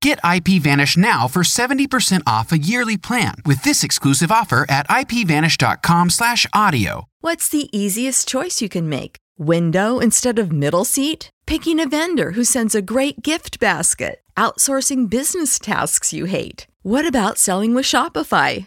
Get IPVanish now for 70% off a yearly plan with this exclusive offer at ipvanish.com/audio. What's the easiest choice you can make? Window instead of middle seat? Picking a vendor who sends a great gift basket? Outsourcing business tasks you hate? What about selling with Shopify?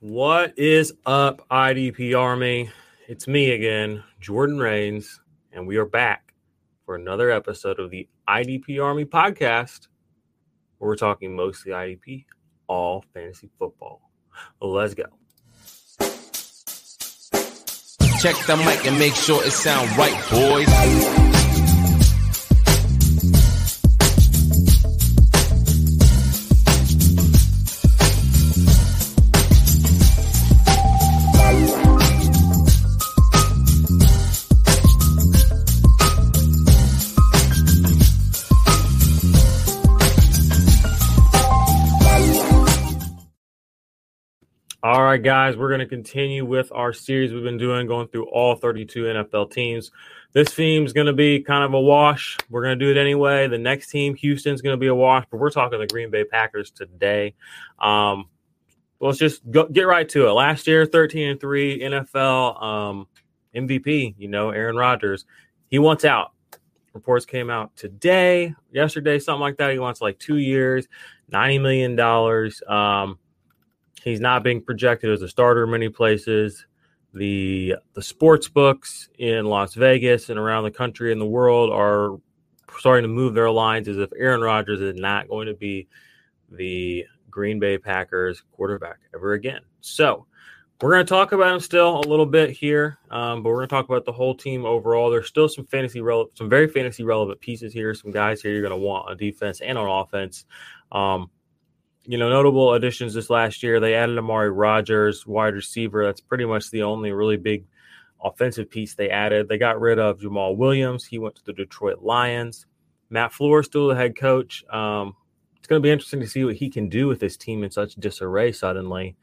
What is up, IDP Army? It's me again, Jordan Rains, and we are back for another episode of the IDP Army podcast, where we're talking mostly IDP, all fantasy football. Let's go. Check the mic and make sure it sound right, boys. All right, guys, we're going to continue with our series we've been doing, going through all 32 NFL teams. This team's going to be kind of a wash. We're going to do it anyway. The next team, Houston's going to be a wash, but we're talking the Green Bay Packers today. Um, let's just go, get right to it. Last year, 13 and 3 NFL um, MVP, you know, Aaron Rodgers, he wants out. Reports came out today, yesterday, something like that. He wants like two years, $90 million. Um, He's not being projected as a starter in many places. The the sports books in Las Vegas and around the country and the world are starting to move their lines as if Aaron Rodgers is not going to be the Green Bay Packers quarterback ever again. So we're going to talk about him still a little bit here, um, but we're going to talk about the whole team overall. There's still some fantasy relevant, some very fantasy relevant pieces here. Some guys here you're going to want on defense and on offense. Um, you know, notable additions this last year. They added Amari Rogers, wide receiver. That's pretty much the only really big offensive piece they added. They got rid of Jamaal Williams. He went to the Detroit Lions. Matt LaFleur still the head coach. Um, it's going to be interesting to see what he can do with this team in such disarray suddenly.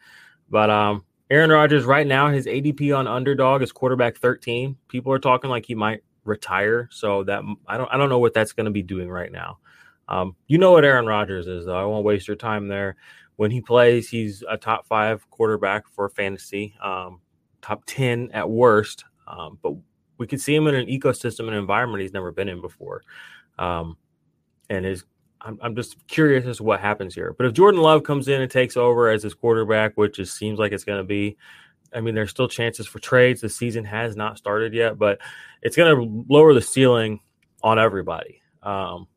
But um, Aaron Rodgers right now, his ADP on underdog is quarterback 13. People are talking like he might retire. So that I don't I don't know what that's going to be doing right now. Um, you know what Aaron Rodgers is, though. I won't waste your time there. When he plays, he's a top five quarterback for fantasy, um, top 10 at worst. Um, but we could see him in an ecosystem and environment he's never been in before. Um, and his, I'm, I'm just curious as to what happens here. But if Jordan Love comes in and takes over as his quarterback, which just seems like it's going to be, I mean, there's still chances for trades. The season has not started yet, but it's going to lower the ceiling on everybody. Um,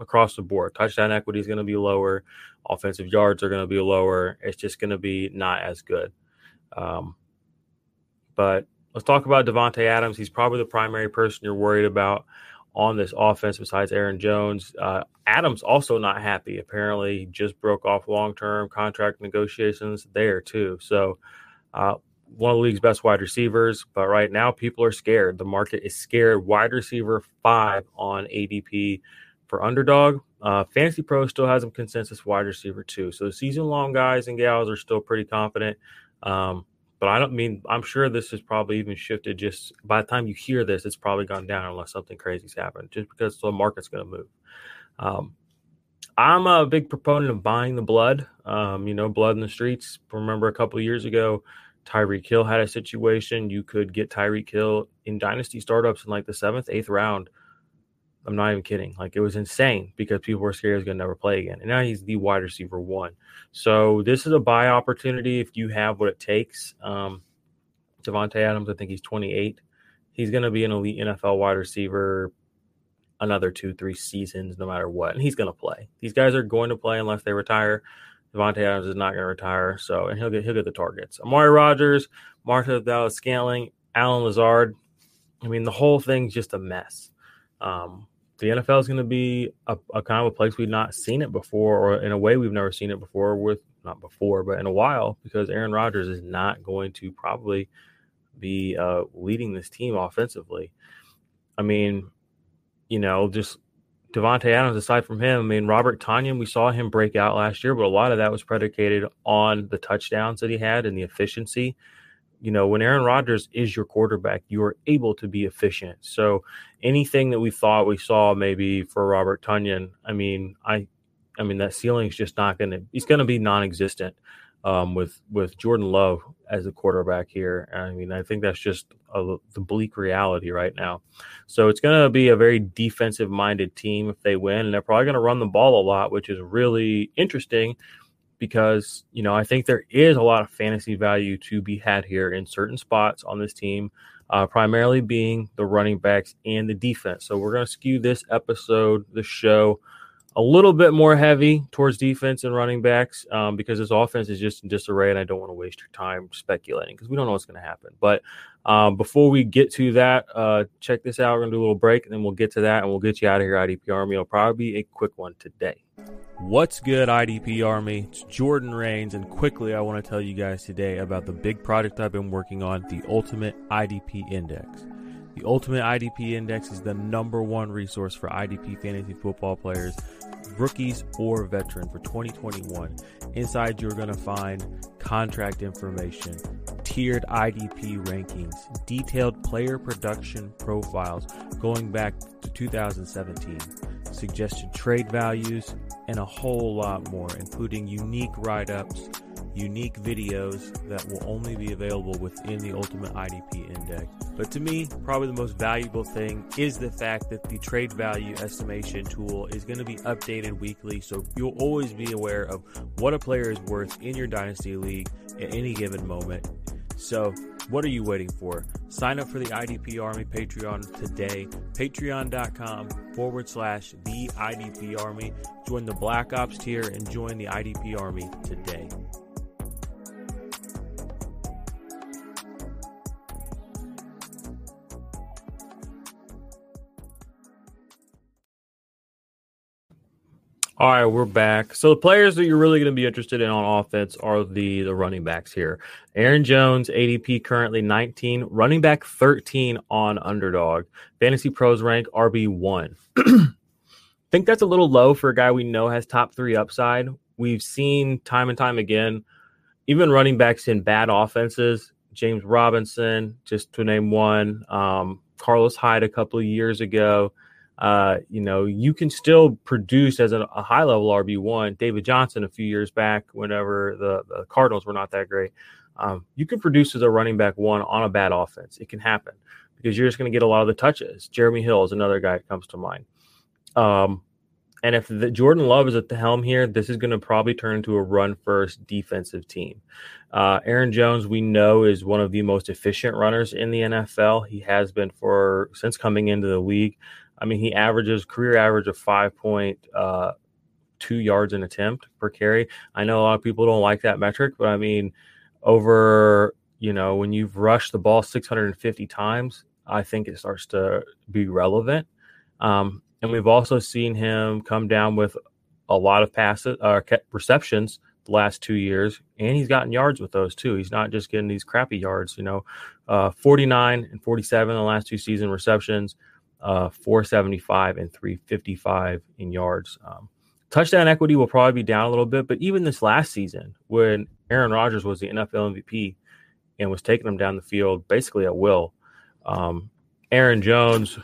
across the board. Touchdown equity is going to be lower. Offensive yards are going to be lower. It's just going to be not as good. Um, but let's talk about Davante Adams. He's probably the primary person you're worried about on this offense besides Aaron Jones. Uh, Adams also not happy. Apparently, just broke off long term contract negotiations there too. So, uh, one of the league's best wide receivers, but right now people are scared. The market is scared. Wide receiver five on ADP for underdog. Uh, Fantasy Pro still has him consensus wide receiver too. So the season long guys and gals are still pretty confident. Um, but I don't mean I'm sure this has probably even shifted. Just by the time you hear this, it's probably gone down unless something crazy's happened. Just because the market's going to move. Um, I'm a big proponent of buying the blood. Um, you know, blood in the streets. Remember a couple years ago, Tyreek Hill had a situation. You could get Tyreek Hill in dynasty startups in like the seventh, eighth round. I'm not even kidding. Like it was insane because people were scared he was going to never play again. And now he's the wide receiver one. So this is a buy opportunity if you have what it takes. Um, Davante Adams, I think he's 28. He's going to be an elite NFL wide receiver another two, three seasons, no matter what. And he's going to play. These guys are going to play unless they retire. Davante Adams is not going to retire, so and he'll get he'll get the targets. Amari Rogers, Marquez Valdes-Scantling, Allen Lazard. I mean, the whole thing's just a mess. Um, the NFL is going to be a, a, kind of a place we've not seen it before, or in a way we've never seen it before. With not before, but in a while, because Aaron Rodgers is not going to probably be uh, leading this team offensively. I mean, you know, just Davante Adams. Aside from him, I mean, Robert Tonyan, we saw him break out last year, but a lot of that was predicated on the touchdowns that he had and the efficiency you know, when Aaron Rodgers is your quarterback, you are able to be efficient. So anything that we thought we saw maybe for Robert Tonyan, I mean, I I mean that ceiling is just not gonna he's gonna be non-existent um, with with Jordan Love as a quarterback here. I mean, I think that's just a, the bleak reality right now. So it's going to be a very defensive minded team if they win, and they're probably going to run the ball a lot, which is really interesting because you know I think there is a lot of fantasy value to be had here in certain spots on this team, uh, primarily being the running backs and the defense. So we're going to skew this episode, the show, a little bit more heavy towards defense and running backs um, because this offense is just in disarray, and I don't want to waste your time speculating because we don't know what's going to happen. But um, before we get to that, uh, check this out. We're going to do a little break, and then we'll get to that, and we'll get you out of here, IDP Army. It'll probably be a quick one today. What's good, IDP Army? It's Jordan Rains, and quickly, I want to tell you guys today about the big project I've been working on the Ultimate IDP Index. The Ultimate IDP Index is the number one resource for IDP fantasy football players, rookies or veteran for 2021. Inside, you're going to find contract information, tiered IDP rankings, detailed player production profiles going back to 2017, suggested trade values, and a whole lot more, including unique write ups, unique videos that will only be available within the Ultimate IDP Index. But to me, probably the most valuable thing is the fact that the trade value estimation tool is going to be updated weekly, so you'll always be aware of what a player is worth in your Dynasty League at any given moment. So, what are you waiting for? Sign up for the IDP Army Patreon today. Patreon.com forward slash the IDP Army. Join the Black Ops tier and join the IDP Army today. All right, we're back. So the players that you're really going to be interested in on offense are the the running backs here. Aaron Jones, ADP currently 19, running back 13 on underdog. Fantasy Pros rank RB one. Think that's a little low for a guy we know has top three upside. We've seen time and time again, even running backs in bad offenses. James Robinson, just to name one. Um, Carlos Hyde a couple of years ago uh, you know, you can still produce as a, a high level RB one. David Johnson a few years back, whenever the, the Cardinals were not that great, um, you can produce as a running back one on a bad offense. It can happen because you're just going to get a lot of the touches. Jeremy Hill is another guy that comes to mind. Um, and if the Jordan Love is at the helm here, this is going to probably turn into a run first defensive team. Uh, Aaron Jones, we know, is one of the most efficient runners in the NFL. He has been for since coming into the league. I mean, he averages career average of five point uh, two yards an attempt per carry. I know a lot of people don't like that metric, but I mean, over you know, when you've rushed the ball 650 times, I think it starts to be relevant. Um, and we've also seen him come down with a lot of passes, uh, receptions the last two years, and he's gotten yards with those too. He's not just getting these crappy yards, you know, uh, 49 and 47 in the last two season receptions, uh, 475 and 355 in yards. Um, touchdown equity will probably be down a little bit, but even this last season, when Aaron Rodgers was the NFL MVP and was taking them down the field basically at will, um, Aaron Jones,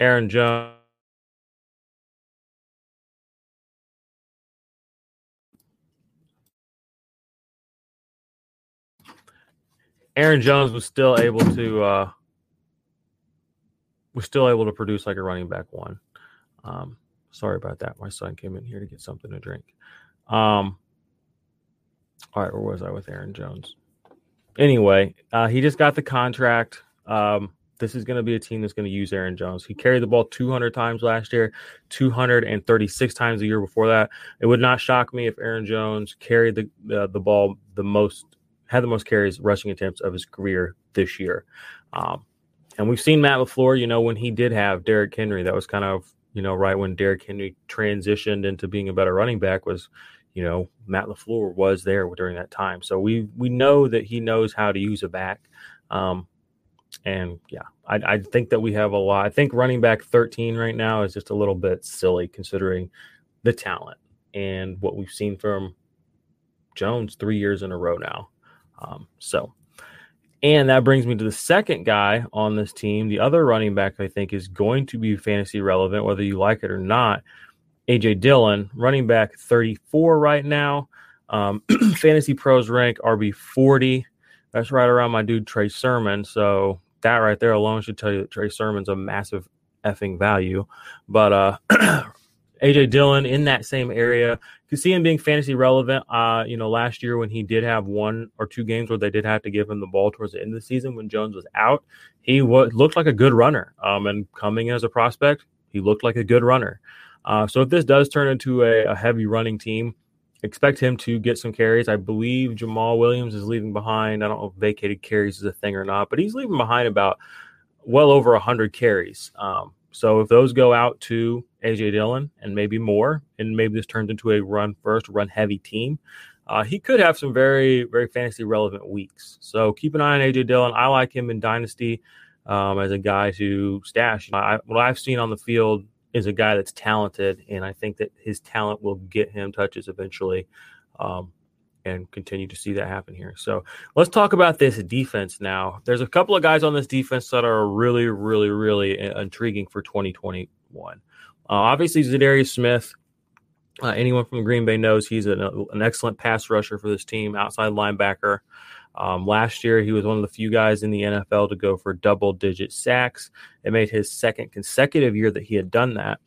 Aaron Jones. Aaron Jones was still able to uh, was still able to produce like a running back one. Um, sorry about that. My son came in here to get something to drink. Um, all right, where was I with Aaron Jones? Anyway, uh, he just got the contract. Um, this is going to be a team that's going to use Aaron Jones. He carried the ball 200 times last year, 236 times the year before that. It would not shock me if Aaron Jones carried the uh, the ball the most had the most carries rushing attempts of his career this year. Um, and we've seen Matt LaFleur, you know, when he did have Derrick Henry, that was kind of, you know, right when Derrick Henry transitioned into being a better running back was, you know, Matt LaFleur was there during that time. So we we know that he knows how to use a back. Um, and yeah, I, I think that we have a lot. I think running back 13 right now is just a little bit silly considering the talent and what we've seen from Jones three years in a row now. Um, so, and that brings me to the second guy on this team. The other running back I think is going to be fantasy relevant, whether you like it or not. AJ Dillon, running back 34 right now. Um, fantasy pros rank RB 40. That's right around my dude Trey Sermon. So that right there alone should tell you that Trey Sermon's a massive effing value. But uh AJ Dillon in that same area. Can see him being fantasy relevant. Uh, you know, last year when he did have one or two games where they did have to give him the ball towards the end of the season when Jones was out, he w- looked like a good runner. Um, and coming in as a prospect, he looked like a good runner. Uh, so if this does turn into a, a heavy running team, expect him to get some carries. I believe Jamaal Williams is leaving behind. I don't know if vacated carries is a thing or not, but he's leaving behind about well over 100 carries. Um, so if those go out to AJ Dillon and maybe more, and maybe this turns into a run first, run heavy team, uh, he could have some very, very fantasy relevant weeks. So keep an eye on AJ Dillon. I like him in Dynasty um, as a guy to stash. I, what I've seen on the field is a guy that's talented, and I think that his talent will get him touches eventually. Um, and continue to see that happen here. So let's talk about this defense now. There's a couple of guys on this defense that are really, really, really intriguing for 2021. Uh, obviously, Za'Darius Smith. Uh, anyone from Green Bay knows he's an, an, excellent pass rusher for this team, outside linebacker. Um, last year, he was one of the few guys in the NFL to go for double digit sacks. It made his second consecutive year that he had done that.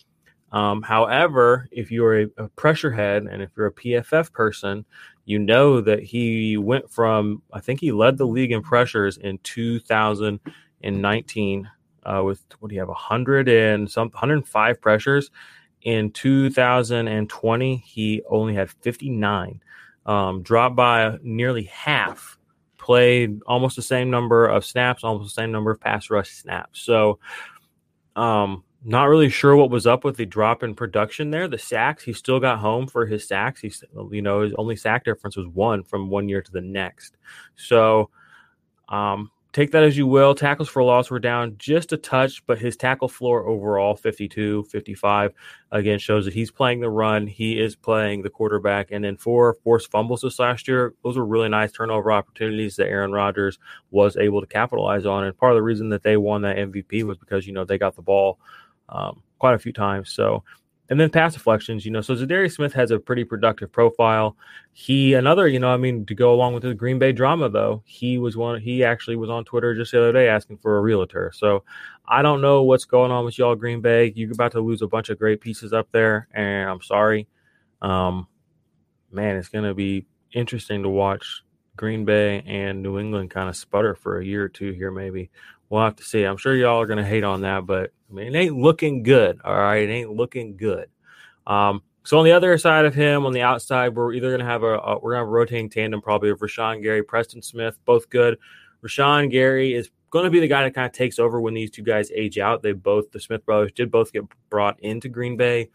Um, however, if you're a, a, pressure head and if you're a PFF person, you know that he went from, I think he led the league in pressures in 2019 uh, with, what do you have, 100 and some 105 pressures. In 2020, he only had 59, um, dropped by nearly half, played almost the same number of snaps, almost the same number of pass rush snaps. So, um, not really sure what was up with the drop in production there. The sacks, he still got home for his sacks. He's, you know, his only sack difference was one from one year to the next. So, um, take that as you will. Tackles for loss were down just a touch, but his tackle floor overall, 52, 55, again, shows that he's playing the run. He is playing the quarterback. And then four forced fumbles this last year. Those were really nice turnover opportunities that Aaron Rodgers was able to capitalize on. And part of the reason that they won that MVP was because, you know, they got the ball um, quite a few times. So and then pass deflections, you know. So Za'Darius Smith has a pretty productive profile. He another, you know, I mean, to go along with the Green Bay drama, though, he was one. He actually was on Twitter just the other day asking for a realtor. So I don't know what's going on with y'all, Green Bay. You're about to lose a bunch of great pieces up there, and I'm sorry. Um, man, it's gonna be interesting to watch Green Bay and New England kind of sputter for a year or two here, maybe. We'll have to see. I'm sure y'all are going to hate on that, but I mean, it ain't looking good. All right. It ain't looking good. Um, so on the other side of him, on the outside, we're either going to have a, a, we're going to rotating tandem probably of Rashan Gary, Preston Smith, both good. Rashan Gary is going to be the guy that kind of takes over when these two guys age out. They both the Smith brothers did both get brought into Green Bay.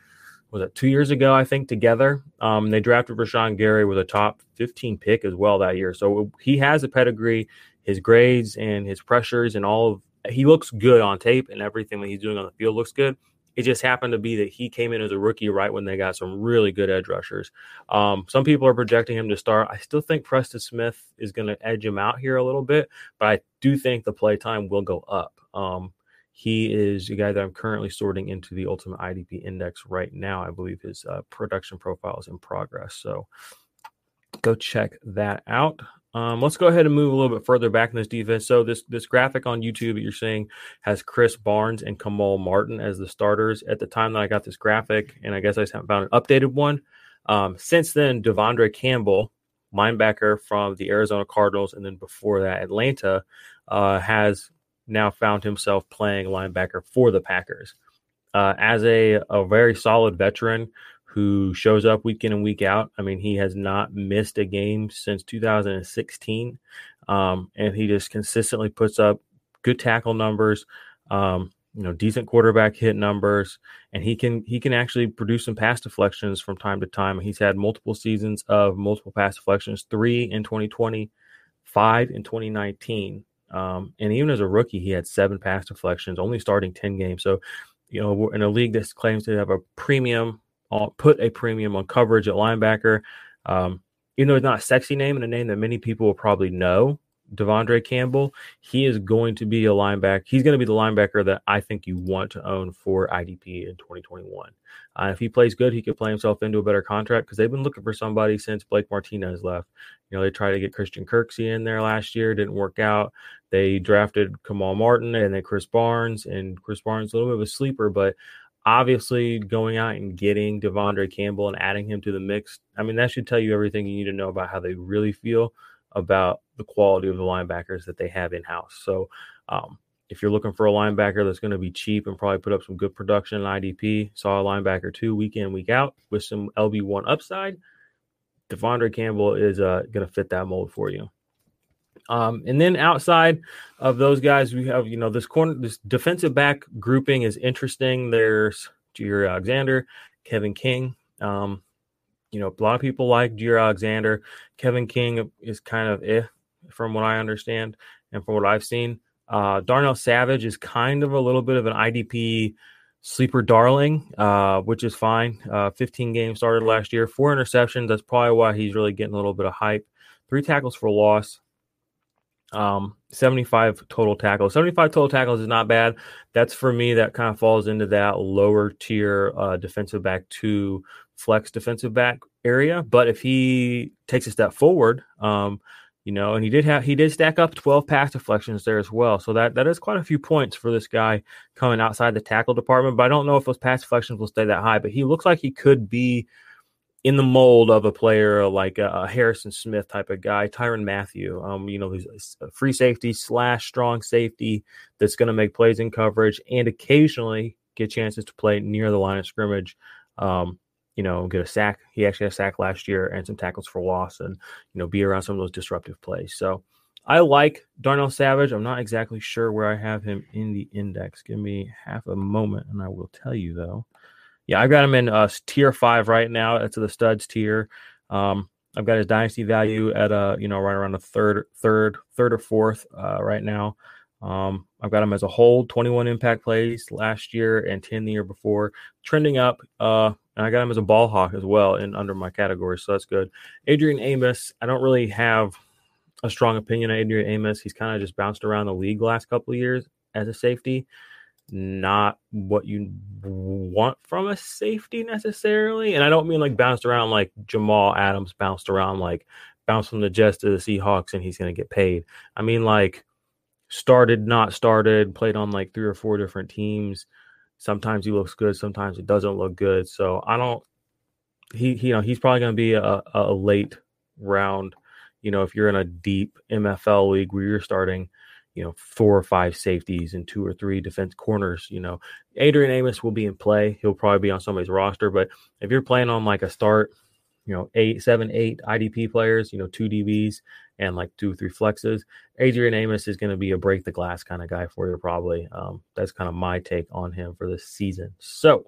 Was it two years ago? I think together. Um, they drafted Rashan Gary with a top 15 pick as well that year. So he has a pedigree. His grades and his pressures and all of he looks good on tape and everything that he's doing on the field looks good. It just happened to be that he came in as a rookie right when they got some really good edge rushers. Um, some people are projecting him to start. I still think Preston Smith is going to edge him out here a little bit, but I do think the play time will go up. Um, he is a guy that I'm currently sorting into the Ultimate IDP Index right now. I believe his uh, production profile is in progress. So go check that out. Um, let's go ahead and move a little bit further back in this defense. So this this graphic on YouTube that you're seeing has Krys Barnes and Kamal Martin as the starters. At the time that I got this graphic, and I guess I just haven't found an updated one. Um, since then, De'Vondre Campbell, linebacker from the Arizona Cardinals, and then before that, Atlanta, uh, has now found himself playing linebacker for the Packers. Uh, as a, a very solid veteran who shows up week in and week out. I mean, he has not missed a game since 2016, um, and he just consistently puts up good tackle numbers, um, you know, decent quarterback hit numbers, and he can he can actually produce some pass deflections from time to time. He's had multiple seasons of multiple pass deflections, three in 2020, five in 2019. Um, and even as a rookie, he had seven pass deflections, only starting 10 games. So, you know, in a league that claims to have a premium put a premium on coverage at linebacker. Um, even though it's not a sexy name and a name that many people will probably know, De'Vondre Campbell, he is going to be a linebacker. He's going to be the linebacker that I think you want to own for IDP in 2021. Uh, if he plays good, he could play himself into a better contract because they've been looking for somebody since Blake Martinez left. You know, they tried to get Christian Kirksey in there last year, didn't work out. They drafted Kamal Martin and then Krys Barnes, and Krys Barnes a little bit of a sleeper, but obviously going out and getting De'Vondre Campbell and adding him to the mix, I mean, that should tell you everything you need to know about how they really feel about the quality of the linebackers that they have in house. So, um, if you're looking for a linebacker that's going to be cheap and probably put up some good production in IDP, saw a linebacker two week in, week out with some LB1 upside, De'Vondre Campbell is uh, going to fit that mold for you. Um, and then outside of those guys, we have you know this corner, this defensive back grouping is interesting. There's Jaire Alexander, Kevin King. Um, you know, a lot of people like Jaire Alexander. Kevin King is kind of eh, from what I understand and from what I've seen. Uh, Darnell Savage is kind of a little bit of an IDP sleeper darling, uh, which is fine. Uh, 15 games started last year, four interceptions. That's probably why he's really getting a little bit of hype. Three tackles for loss um 75 total tackles. 75 total tackles is not bad. That's for me that kind of falls into that lower tier uh defensive back to flex defensive back area. But if he takes a step forward um you know and he did have he did stack up 12 pass deflections there as well. So that that is quite a few points for this guy coming outside the tackle department. But i don't know if those pass deflections will stay that high. But he looks like he could be in the mold of a player like a, Harrison Smith type of guy, Tyrann Mathieu, Um, you know, he's a free safety slash strong safety that's going to make plays in coverage and occasionally get chances to play near the line of scrimmage. Um, you know, get a sack. He actually had a sack last year and some tackles for loss, and you know, be around some of those disruptive plays. So. I like Darnell Savage. I'm not exactly sure where I have him in the index. Give me half a moment and I will tell you though. Yeah, I've got him in uh, tier five right now. That's the studs tier. Um, I've got his dynasty value at a you know right around the third, third, third or fourth uh, right now. Um, I've got him as a whole 21 impact plays last year and 10 the year before, trending up. Uh, and I got him as a ball hawk as well in under my category, so that's good. Adrian Amos, I don't really have a strong opinion on Adrian Amos. He's kind of just bounced around the league last couple of years as a safety not what you want from a safety necessarily. And I don't mean like bounced around like Jamal Adams bounced around like bounced from the Jets to the Seahawks and he's going to get paid. I mean like started, not started, played on like three or four different teams. Sometimes he looks good, sometimes it doesn't look good. So I don't. He, he you know he's probably going to be a, a late round. You know if you're in a deep MFL league where you're starting you know, four or five safeties and two or three defense corners. You know, Adrian Amos will be in play. He'll probably be on somebody's roster. But if you're playing on like a start, you know, eight, seven, eight IDP players, you know, two DBs and like two, or three flexes, Adrian Amos is going to be a break the glass kind of guy for you, probably. Um, that's kind of my take on him for this season. So,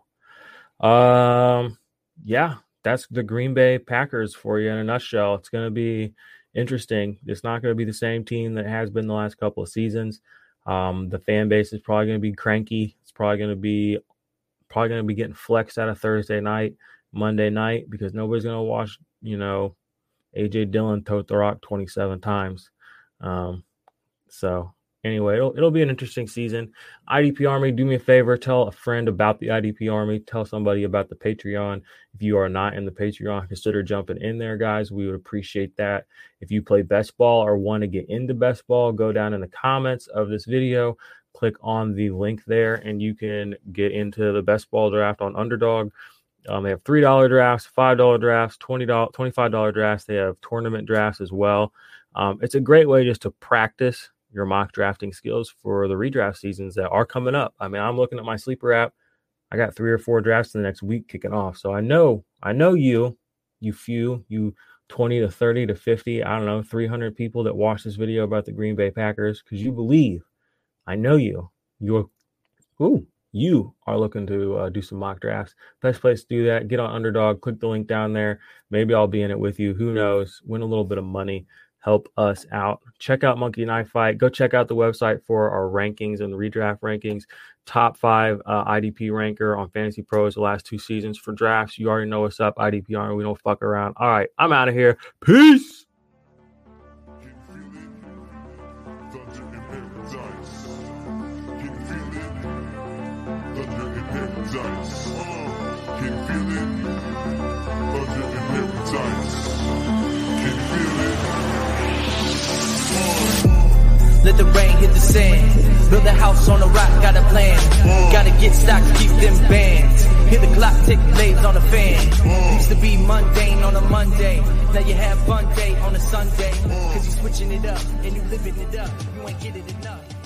um, yeah, that's the Green Bay Packers for you in a nutshell. It's going to be interesting. It's not going to be the same team that has been the last couple of seasons. Um, the fan base is probably going to be cranky. It's probably going to be probably going to be getting flexed out of Thursday night, Monday night because nobody's going to watch, you know, AJ Dillon tote the rock 27 times. Um, so anyway, it'll, it'll be an interesting season. IDP Army, do me a favor, tell a friend about the IDP Army, tell somebody about the Patreon. If you are not in the Patreon, consider jumping in there, guys. We would appreciate that. If you play best ball or want to get into best ball, go down in the comments of this video, click on the link there, and you can get into the best ball draft on Underdog. Um, they have three dollar drafts, five dollar drafts, twenty dollar, twenty five dollar drafts. They have tournament drafts as well. Um, it's a great way just to practice your mock drafting skills for the redraft seasons that are coming up. I mean, I'm looking at my sleeper app. I got three or four drafts in the next week kicking off. So I know, I know you, you few, you 20 to 30 to 50, I don't know, 300 people that watch this video about the Green Bay Packers because you believe. I know you. You're, ooh, you are looking to uh, do some mock drafts. Best place to do that, get on Underdog, click the link down there. Maybe I'll be in it with you. Who knows? Win a little bit of money help us out. Check out Monkey Knife Fight. Go check out the website for our rankings and redraft rankings. Top five uh, IDP ranker on Fantasy Pros the last two seasons for drafts. You already know what's up, IDP. We don't fuck around. All right, I'm out of here. Peace. Let the rain hit the sand. Build a house on a rock, got a plan. Gotta get stocks, keep them bands. Hear the clock tick, blades on the fan. Used to be mundane on a Monday. Now you have fun day on a Sunday. Cause you switching it up and you living it up. You ain't getting enough.